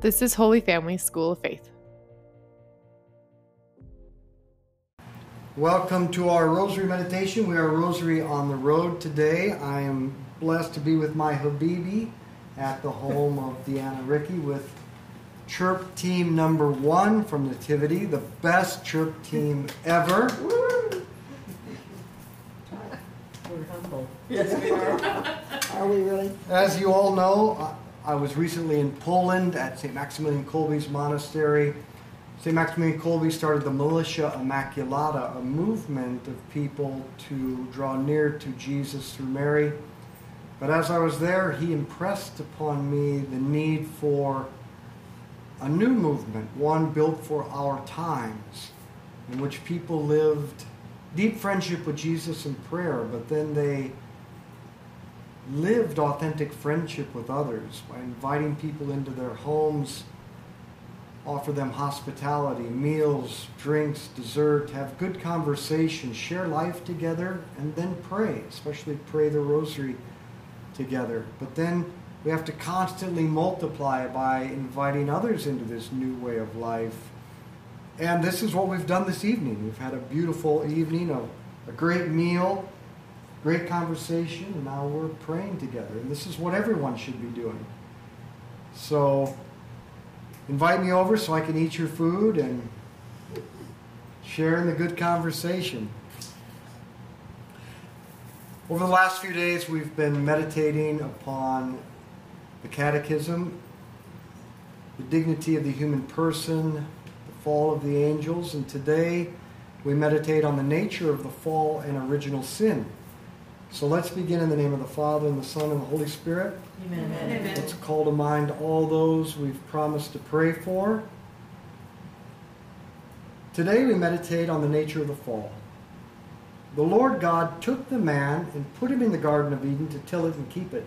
This is Holy Family School of Faith. Welcome to our Rosary Meditation. We are Rosary on the Road today. I am blessed to be with my Habibi at the home of Deanna Ricky with Chirp Team number one from Nativity, the best chirp team ever. We're humble. Yes, we are. Are we really? As you all know, I was recently in Poland at St. Maximilian Kolbe's monastery. St. Maximilian Kolbe started the Militia Immaculata, a movement of people to draw near to Jesus through Mary. But as I was there, he impressed upon me the need for a new movement, one built for our times, in which people lived deep friendship with Jesus in prayer, but then they lived authentic friendship with others by inviting people into their homes, offer them hospitality, meals, drinks, dessert, have good conversation, share life together, and then pray, especially pray the rosary together. But then we have to constantly multiply by inviting others into this new way of life. And this is what we've done this evening. We've had a beautiful evening, a, a great meal, great conversation, and now we're praying together. And this is what everyone should be doing. So invite me over so I can eat your food and share in the good conversation. Over the last few days, we've been meditating upon the Catechism, the dignity of the human person, the fall of the angels, and today we meditate on the nature of the fall and original sin. So let's begin in the name of the Father, and the Son, and the Holy Spirit. Amen. Amen. Let's call to mind all those we've promised to pray for. Today we meditate on the nature of the fall. The Lord God took the man and put him in the Garden of Eden to till it and keep it.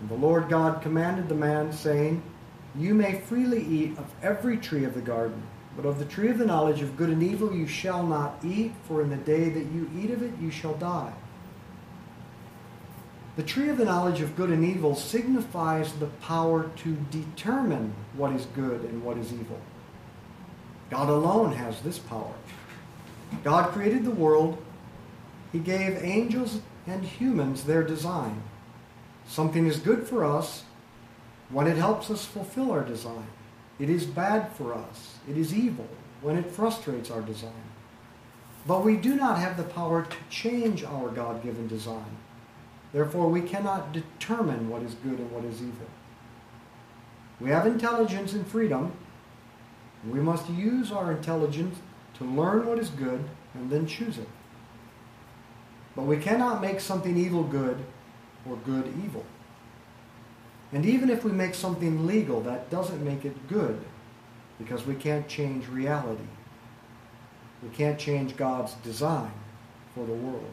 And the Lord God commanded the man, saying, You may freely eat of every tree of the garden, but of the tree of the knowledge of good and evil you shall not eat, for in the day that you eat of it you shall die. The tree of the knowledge of good and evil signifies the power to determine what is good and what is evil. God alone has this power. God created the world. He gave angels and humans their design. Something is good for us when it helps us fulfill our design. It is bad for us. It is evil when it frustrates our design. But we do not have the power to change our God given design. Therefore, we cannot determine what is good and what is evil. We have intelligence and freedom. And we must use our intelligence to learn what is good and then choose it. But we cannot make something evil good or good evil. And even if we make something legal, that doesn't make it good because we can't change reality. We can't change God's design for the world.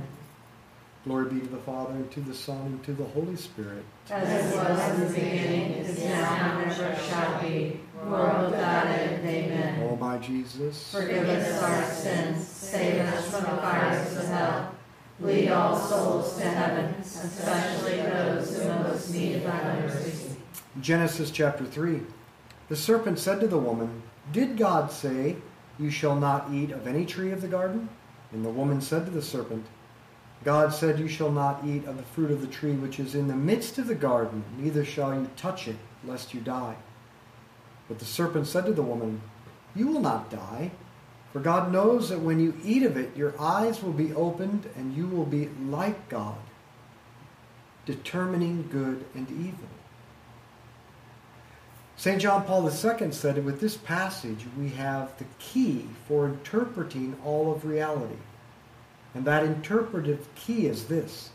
Glory be to the Father, and to the Son, and to the Holy Spirit. As it was in the beginning, is now, and ever shall be, world without end. Amen. O my Jesus, Forgive us our sins, save us from the fires of hell. Lead all souls to heaven, especially those who most need thy mercy. Genesis chapter 3. The serpent said to the woman, Did God say, You shall not eat of any tree of the garden? And the woman said to the serpent, God said, You shall not eat of the fruit of the tree which is in the midst of the garden, neither shall you touch it, lest you die. But the serpent said to the woman, You will not die, for God knows that when you eat of it, your eyes will be opened, and you will be like God, determining good and evil. St. John Paul II said with this passage we have the key for interpreting all of reality. And that interpretive key is this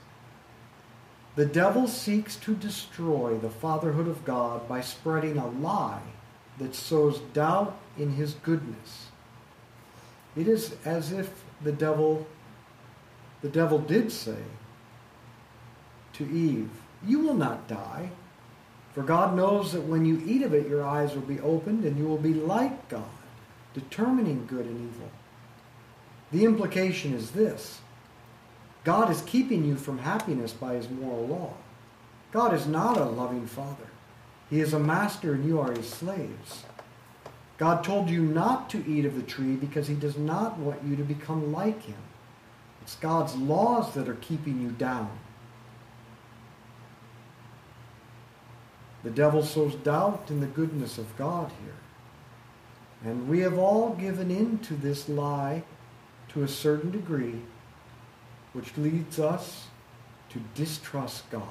The devil seeks to destroy the fatherhood of God by spreading a lie that sows doubt in his goodness. It is as if the devil the devil did say to Eve, You will not die. For God knows that when you eat of it, your eyes will be opened and you will be like God, determining good and evil. The implication is this God is keeping you from happiness by his moral law. God is not a loving father, he is a master and you are his slaves. God told you not to eat of the tree because he does not want you to become like him. It's God's laws that are keeping you down. The devil sows doubt in the goodness of God here. And we have all given in to this lie to a certain degree, which leads us to distrust God.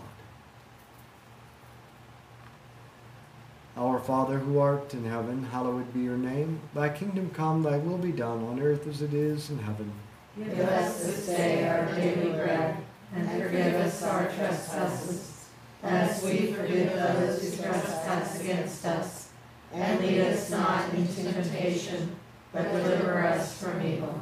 Our Father who art in heaven, hallowed be your name. Thy kingdom come, thy will be done on earth as it is in heaven. Give us this day our daily bread, and forgive us our trespasses, as we forgive those who trespass against us. And lead us not into temptation, but deliver us from evil.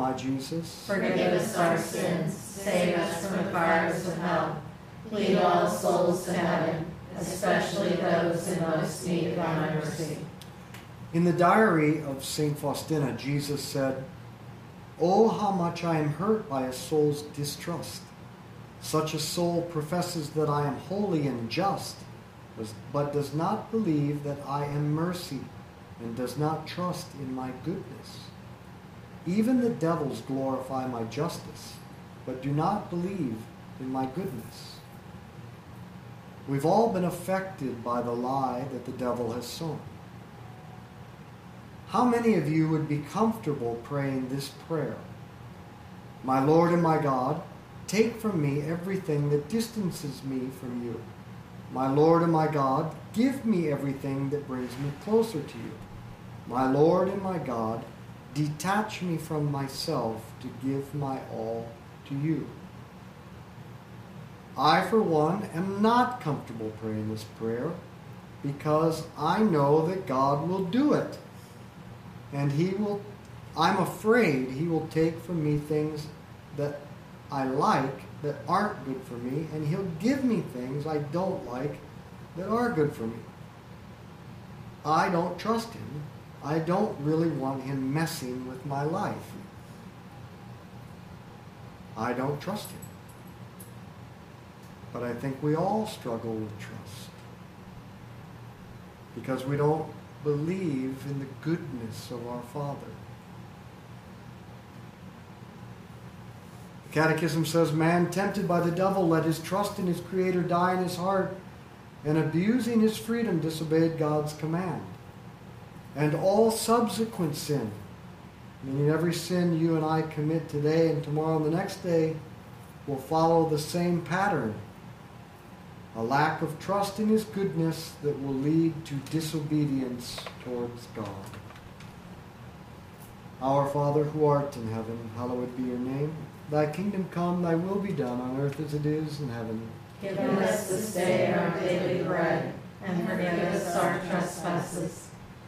my Jesus, Forgive us our sins, save us from the fires of hell. Lead all souls to heaven, especially those in most need of thy mercy. In the diary of St. Faustina, Jesus said, Oh, how much I am hurt by a soul's distrust. Such a soul professes that I am holy and just, but does not believe that I am mercy, and does not trust in my goodness. Even the devils glorify my justice, but do not believe in my goodness. We've all been affected by the lie that the devil has sown. How many of you would be comfortable praying this prayer? My Lord and my God, take from me everything that distances me from you. My Lord and my God, give me everything that brings me closer to you. My Lord and my God, detach me from myself to give my all to you. I, for one, am not comfortable praying this prayer because I know that God will do it. And He will, I'm afraid He will take from me things that I like that aren't good for me, and He'll give me things I don't like that are good for me. I don't trust Him. I don't really want Him messing with my life. I don't trust Him. But I think we all struggle with trust because we don't believe in the goodness of our Father. The Catechism says, Man tempted by the devil let his trust in his Creator die in his heart, and abusing his freedom disobeyed God's command. And all subsequent sin, meaning every sin you and I commit today and tomorrow and the next day, will follow the same pattern a lack of trust in his goodness that will lead to disobedience towards God. Our Father who art in heaven, hallowed be your name. Thy kingdom come, thy will be done on earth as it is in heaven. Give us this day our daily bread, and forgive us our trespasses,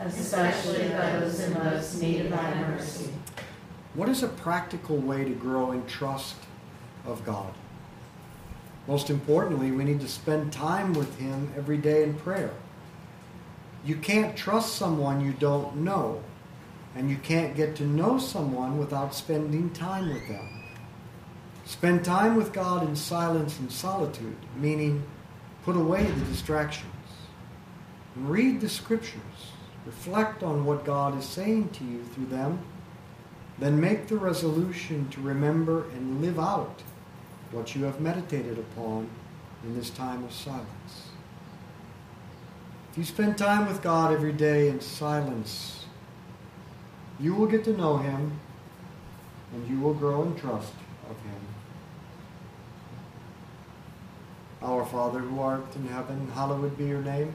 especially those in most need of thy mercy. what is a practical way to grow in trust of God? Most importantly, we need to spend time with Him every day in prayer. You can't trust someone you don't know, and you can't get to know someone without spending time with them. Spend time with God in silence and solitude, meaning put away the distractions. Read the scriptures. Reflect on what God is saying to you through them. Then make the resolution to remember and live out what you have meditated upon in this time of silence. If you spend time with God every day in silence, you will get to know Him and you will grow in trust of Him. Our Father who art in heaven, hallowed be your name.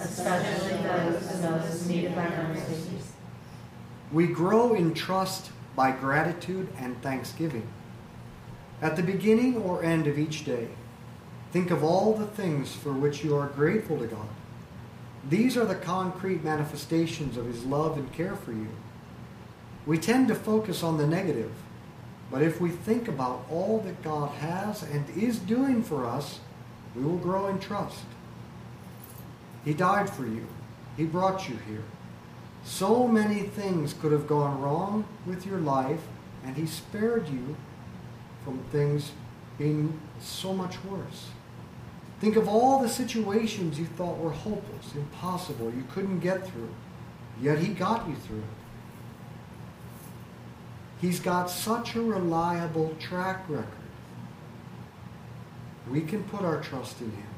especially those most need of thy we grow in trust by gratitude and thanksgiving. At the beginning or end of each day, think of all the things for which you are grateful to God. These are the concrete manifestations of His love and care for you. We tend to focus on the negative, but if we think about all that God has and is doing for us, we will grow in trust. He died for you, He brought you here. So many things could have gone wrong with your life, and He spared you from things being so much worse. Think of all the situations you thought were hopeless, impossible, you couldn't get through, yet He got you through. He's got such a reliable track record. We can put our trust in Him.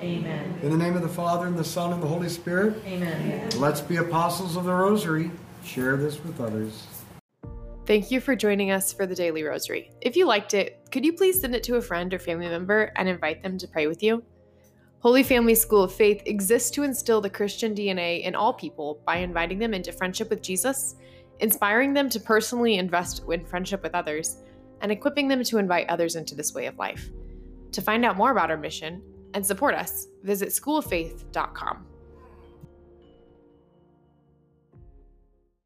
Amen. In the name of the Father, and the Son, and the Holy Spirit, Amen. let's be apostles of the Rosary. Share this with others. Thank you for joining us for the Daily Rosary. If you liked it, could you please send it to a friend or family member and invite them to pray with you? Holy Family School of Faith exists to instill the Christian DNA in all people by inviting them into friendship with Jesus, inspiring them to personally invest in friendship with others, and equipping them to invite others into this way of life. To find out more about our mission and support us, visit schooloffaith.com.